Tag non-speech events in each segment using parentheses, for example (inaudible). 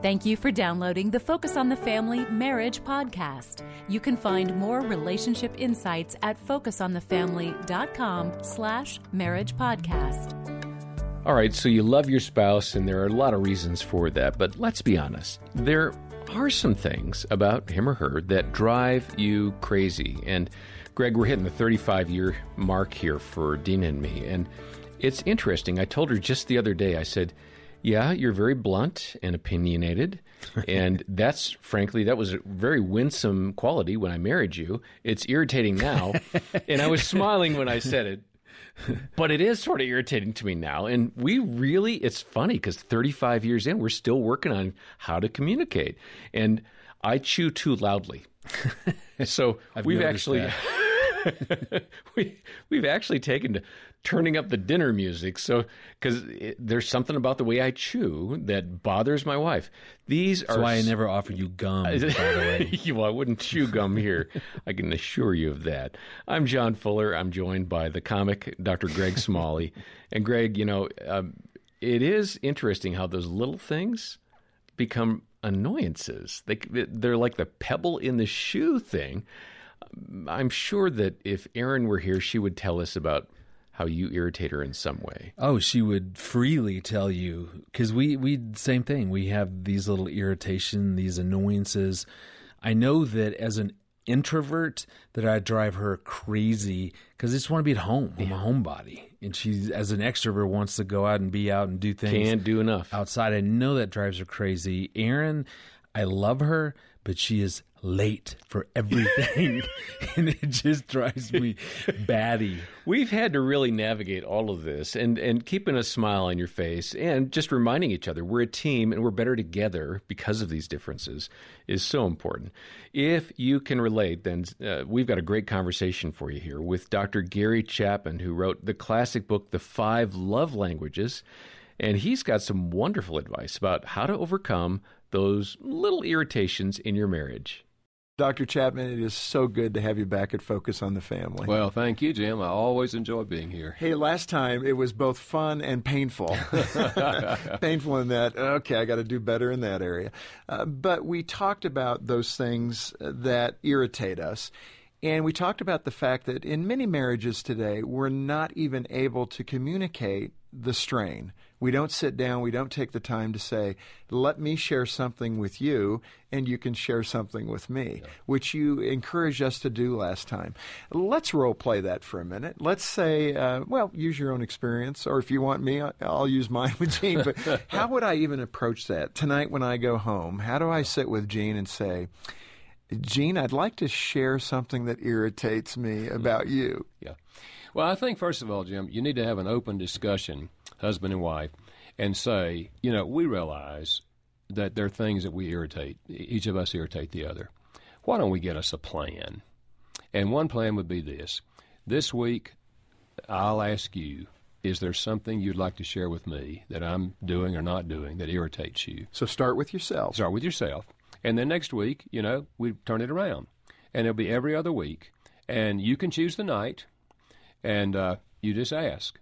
Thank you for downloading the Focus on the Family Marriage podcast. You can find more relationship insights at focusonthefamily.com slash marriage podcast. All right, so you love your spouse, and there are a lot of reasons for that, but let's be honest. There are some things about him or her that drive you crazy. And Greg, we're hitting the 35 year mark here for Dena and me. And it's interesting. I told her just the other day, I said, yeah, you're very blunt and opinionated. (laughs) and that's frankly, that was a very winsome quality when I married you. It's irritating now. (laughs) and I was smiling when I said it. but it is sort of irritating to me now. And we really, it's funny because 35 years in, we're still working on how to communicate. And I chew too loudly. (laughs) so we've actually. (laughs) we we've actually taken to turning up the dinner music. So because there's something about the way I chew that bothers my wife. These That's are why I never offer you gum. by the (laughs) way, well, I wouldn't chew gum here. I can assure you of that. I'm John Fuller. I'm joined by the comic Dr. Greg Smalley. (laughs) and Greg, you know, um, it is interesting how those little things become annoyances. They, they're like the pebble in the shoe thing. I'm sure that if Erin were here, she would tell us about how you irritate her in some way. oh, she would freely tell you because we we same thing. We have these little irritation, these annoyances. I know that as an introvert, that I drive her crazy because I just want to be at home. I'm a homebody, and she, as an extrovert, wants to go out and be out and do things. Can't do enough. outside. I know that drives her crazy. Erin, I love her, but she is late for everything, (laughs) and it just drives me batty. We've had to really navigate all of this and, and keeping a smile on your face and just reminding each other we're a team and we're better together because of these differences is so important. If you can relate, then uh, we've got a great conversation for you here with Dr. Gary Chapman, who wrote the classic book, The Five Love Languages. And he's got some wonderful advice about how to overcome those little irritations in your marriage. Dr. Chapman, it is so good to have you back at Focus on the Family. Well, thank you, Jim. I always enjoy being here. Hey, last time it was both fun and painful. (laughs) (laughs) painful in that, okay, I got to do better in that area. Uh, but we talked about those things that irritate us. And we talked about the fact that in many marriages today, we're not even able to communicate the strain. We don't sit down, we don't take the time to say, let me share something with you, and you can share something with me, yeah. which you encouraged us to do last time. Let's role play that for a minute. Let's say, uh, well, use your own experience, or if you want me, I'll use mine with Jean. But (laughs) how would I even approach that? Tonight when I go home, how do I sit with Jean and say, Jean, I'd like to share something that irritates me hmm. about you. Yeah. Well, I think, first of all, Jim, you need to have an open discussion, husband and wife, and say, you know, we realize that there are things that we irritate. Each of us irritate the other. Why don't we get us a plan? And one plan would be this this week, I'll ask you, is there something you'd like to share with me that I'm doing or not doing that irritates you? So start with yourself. Start with yourself. And then next week, you know, we turn it around. And it'll be every other week. And you can choose the night, and uh, you just ask.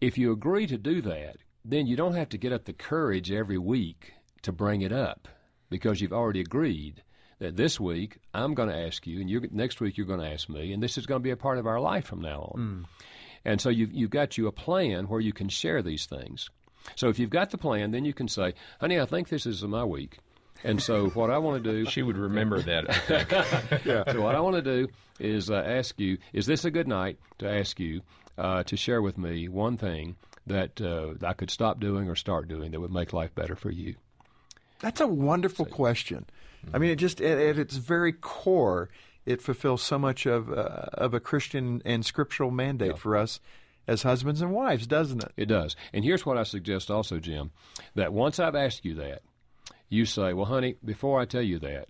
If you agree to do that, then you don't have to get up the courage every week to bring it up because you've already agreed that this week I'm going to ask you, and you're, next week you're going to ask me, and this is going to be a part of our life from now on. Mm. And so you've, you've got you a plan where you can share these things. So if you've got the plan, then you can say, honey, I think this is my week. And so, what I want to do. She would remember that, (laughs) yeah. So, what I want to do is uh, ask you is this a good night to ask you uh, to share with me one thing that uh, I could stop doing or start doing that would make life better for you? That's a wonderful so, question. Mm-hmm. I mean, it just, at, at, its very core, it fulfills so much of, uh, of a Christian and scriptural mandate yeah. for us as husbands and wives, doesn't it? It does. And here's what I suggest also, Jim that once I've asked you that, you say, Well, honey, before I tell you that,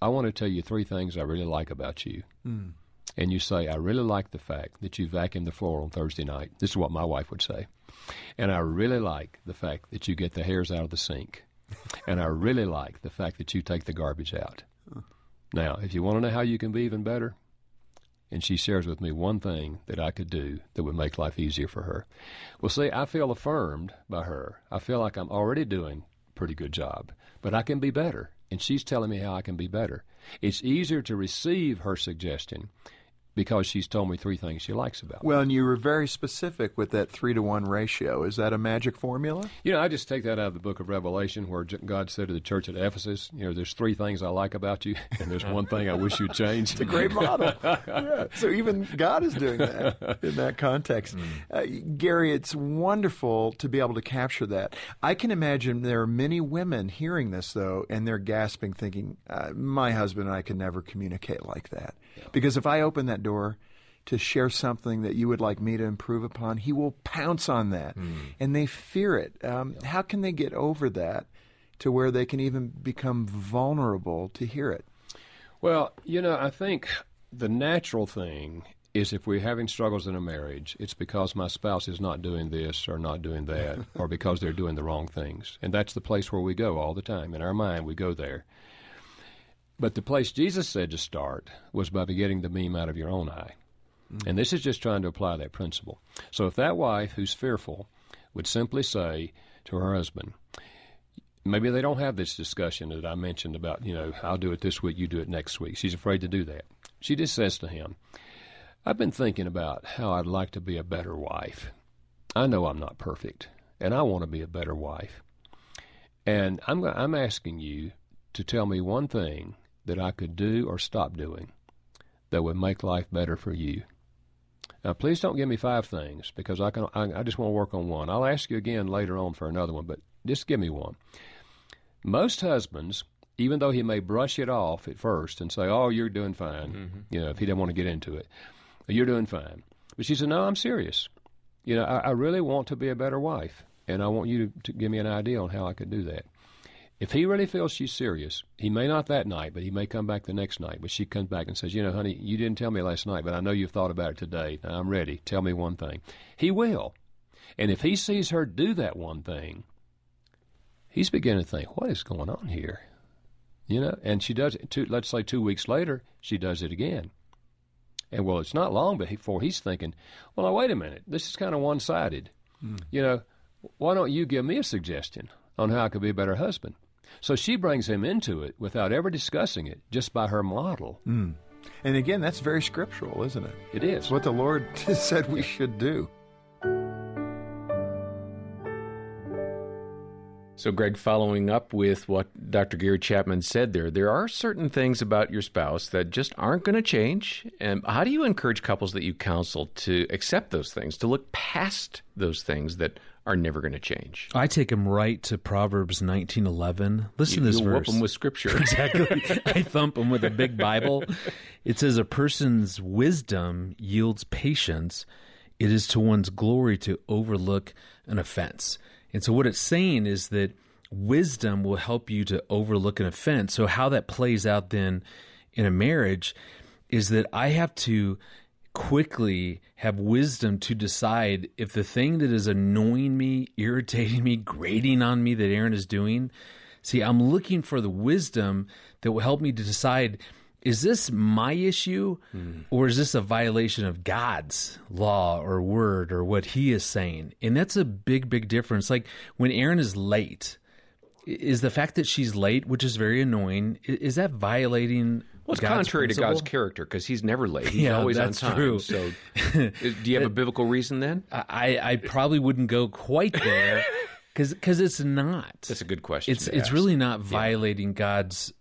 I want to tell you three things I really like about you. Mm. And you say, I really like the fact that you vacuum the floor on Thursday night. This is what my wife would say. And I really like the fact that you get the hairs out of the sink. (laughs) and I really like the fact that you take the garbage out. Now, if you want to know how you can be even better, and she shares with me one thing that I could do that would make life easier for her. Well, see, I feel affirmed by her. I feel like I'm already doing pretty good job, but I can be better. And she's telling me how I can be better. It's easier to receive her suggestion because she's told me three things she likes about me. Well, and you were very specific with that three to one ratio. Is that a magic formula? You know, I just take that out of the book of Revelation where God said to the church at Ephesus, you know, there's three things I like about you, (laughs) and there's one thing I wish you'd change. It's a great model. (laughs) yeah. So even God is doing that in that context. Mm. Uh, Gary, it's wonderful to be able to capture that. I can imagine there are many women hearing this, though, and they're gasping, thinking, uh, my husband and I can never communicate like that. Yeah. Because if I open that door to share something that you would like me to improve upon, he will pounce on that. Mm. And they fear it. Um, yeah. How can they get over that to where they can even become vulnerable to hear it? Well, you know, I think the natural thing is if we're having struggles in a marriage, it's because my spouse is not doing this or not doing that, (laughs) or because they're doing the wrong things. And that's the place where we go all the time. In our mind, we go there. But the place Jesus said to start was by getting the beam out of your own eye. Mm-hmm. And this is just trying to apply that principle. So if that wife who's fearful would simply say to her husband, maybe they don't have this discussion that I mentioned about, you know, I'll do it this week, you do it next week. She's afraid to do that. She just says to him, I've been thinking about how I'd like to be a better wife. I know I'm not perfect, and I want to be a better wife. And I'm, I'm asking you to tell me one thing that I could do or stop doing that would make life better for you. Now, please don't give me five things because I can. I, I just want to work on one. I'll ask you again later on for another one, but just give me one. Most husbands, even though he may brush it off at first and say, "Oh, you're doing fine," mm-hmm. you know, if he didn't want to get into it, you're doing fine. But she said, "No, I'm serious. You know, I, I really want to be a better wife, and I want you to, to give me an idea on how I could do that." If he really feels she's serious, he may not that night, but he may come back the next night. But she comes back and says, You know, honey, you didn't tell me last night, but I know you've thought about it today. Now I'm ready. Tell me one thing. He will. And if he sees her do that one thing, he's beginning to think, What is going on here? You know, and she does it. Two, let's say two weeks later, she does it again. And well, it's not long before he's thinking, Well, now, wait a minute. This is kind of one sided. Mm. You know, why don't you give me a suggestion on how I could be a better husband? So she brings him into it without ever discussing it, just by her model. Mm. And again, that's very scriptural, isn't it? It is. It's what the Lord (laughs) said we should do. So, Greg, following up with what Dr. Gary Chapman said there, there are certain things about your spouse that just aren't going to change. And how do you encourage couples that you counsel to accept those things, to look past those things that are never going to change. I take them right to Proverbs nineteen eleven. Listen you, to this you verse. Whoop them with scripture. (laughs) exactly. I thump them with a big Bible. It says, "A person's wisdom yields patience. It is to one's glory to overlook an offense." And so, what it's saying is that wisdom will help you to overlook an offense. So, how that plays out then in a marriage is that I have to quickly have wisdom to decide if the thing that is annoying me, irritating me, grating on me that Erin is doing, see, I'm looking for the wisdom that will help me to decide is this my issue mm. or is this a violation of God's law or word or what he is saying? And that's a big, big difference. Like when Erin is late, is the fact that she's late, which is very annoying, is that violating well, it's God's contrary principle? to God's character because He's never late. He's yeah, always on time. True. So, (laughs) do you have a biblical reason then? I, I probably wouldn't go quite there because it's not. That's a good question. It's it's ask. really not violating yeah. God's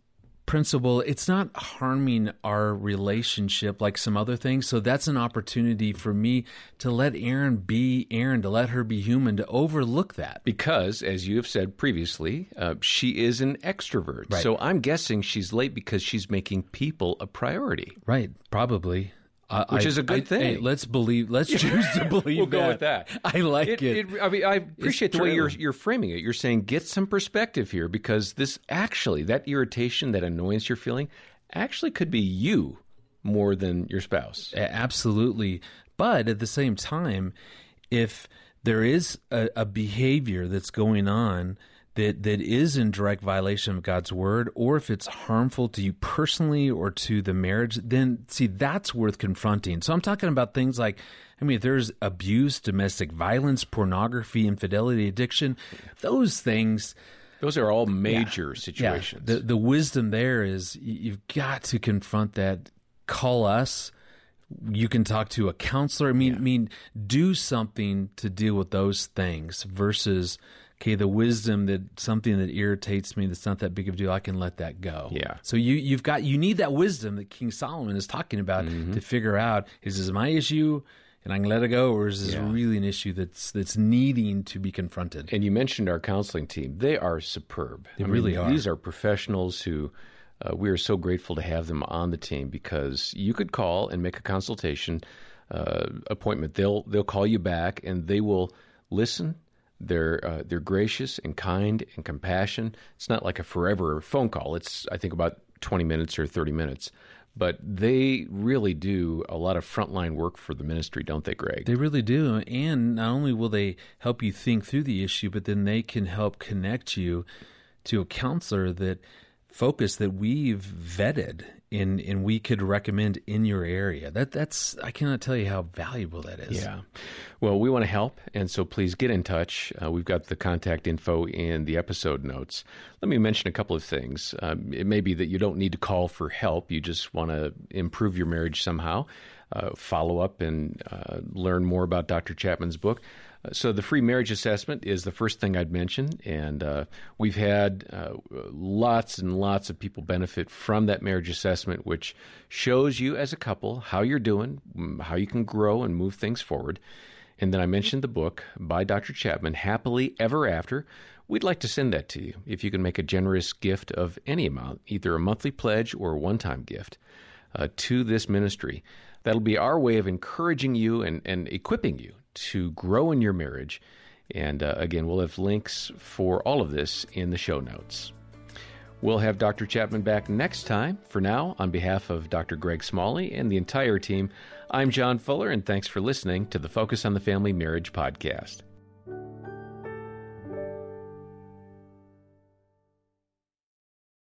principle. It's not harming our relationship like some other things. So that's an opportunity for me to let Erin be Erin, to let her be human, to overlook that. Because, as you have said previously, uh, she is an extrovert. Right. So I'm guessing she's late because she's making people a priority. Right, probably. Uh, Which I, is a good I, thing. Hey, let's believe. Let's choose to (laughs) believe. we'll that. go with that. I like it. it. it I mean, I appreciate it's the way you're you're framing it. You're saying get some perspective here because this actually that irritation, that annoyance you're feeling, actually could be you more than your spouse. Absolutely, but at the same time, if there is a, a behavior that's going on that that is in direct violation of God's word, or if it's harmful to you personally or to the marriage, then see that's worth confronting. So I'm talking about things like, I mean, if there's abuse, domestic violence, pornography, infidelity, addiction, those things. Those are all major situations. Yeah. The the wisdom there is you've got to confront that. Call us. You can talk to a counselor. I mean, yeah. I mean, do something to deal with those things versus okay, the wisdom that something that irritates me that's not that big of a deal, I can let that go. Yeah. So you you've got you need that wisdom that King Solomon is talking about mm-hmm. to figure out is this my issue and I can let it go, or is this yeah. really an issue that's that's needing to be confronted? And you mentioned our counseling team; they are superb. They I really mean, are. These are professionals who uh, we are so grateful to have them on the team because you could call and make a consultation uh, appointment. They'll they'll call you back and they will listen. They're uh, they're gracious and kind and compassion. It's not like a forever phone call. It's I think about twenty minutes or thirty minutes but they really do a lot of frontline work for the ministry, don't they, Greg? They really do. And not only will they help you think through the issue, but then they can help connect you to a counselor that focus that we've vetted and and we could recommend in your area. That that's I cannot tell you how valuable that is. Yeah. Well, we want to help, and so please get in touch. Uh, we've got the contact info in the episode notes. Let me mention a couple of things. Um, it may be that you don't need to call for help. You just want to improve your marriage somehow. Uh, follow up and uh, learn more about Dr. Chapman's book. So the free marriage assessment is the first thing I'd mention, and uh, we've had uh, lots and lots of people benefit from that marriage assessment, which shows you as a couple how you're doing, how you can grow and move things forward. And then I mentioned the book by Dr. Chapman, Happily Ever After. We'd like to send that to you if you can make a generous gift of any amount, either a monthly pledge or a one time gift, uh, to this ministry. That'll be our way of encouraging you and, and equipping you to grow in your marriage. And uh, again, we'll have links for all of this in the show notes. We'll have Dr. Chapman back next time. For now, on behalf of Dr. Greg Smalley and the entire team, I'm John Fuller, and thanks for listening to the Focus on the Family Marriage podcast.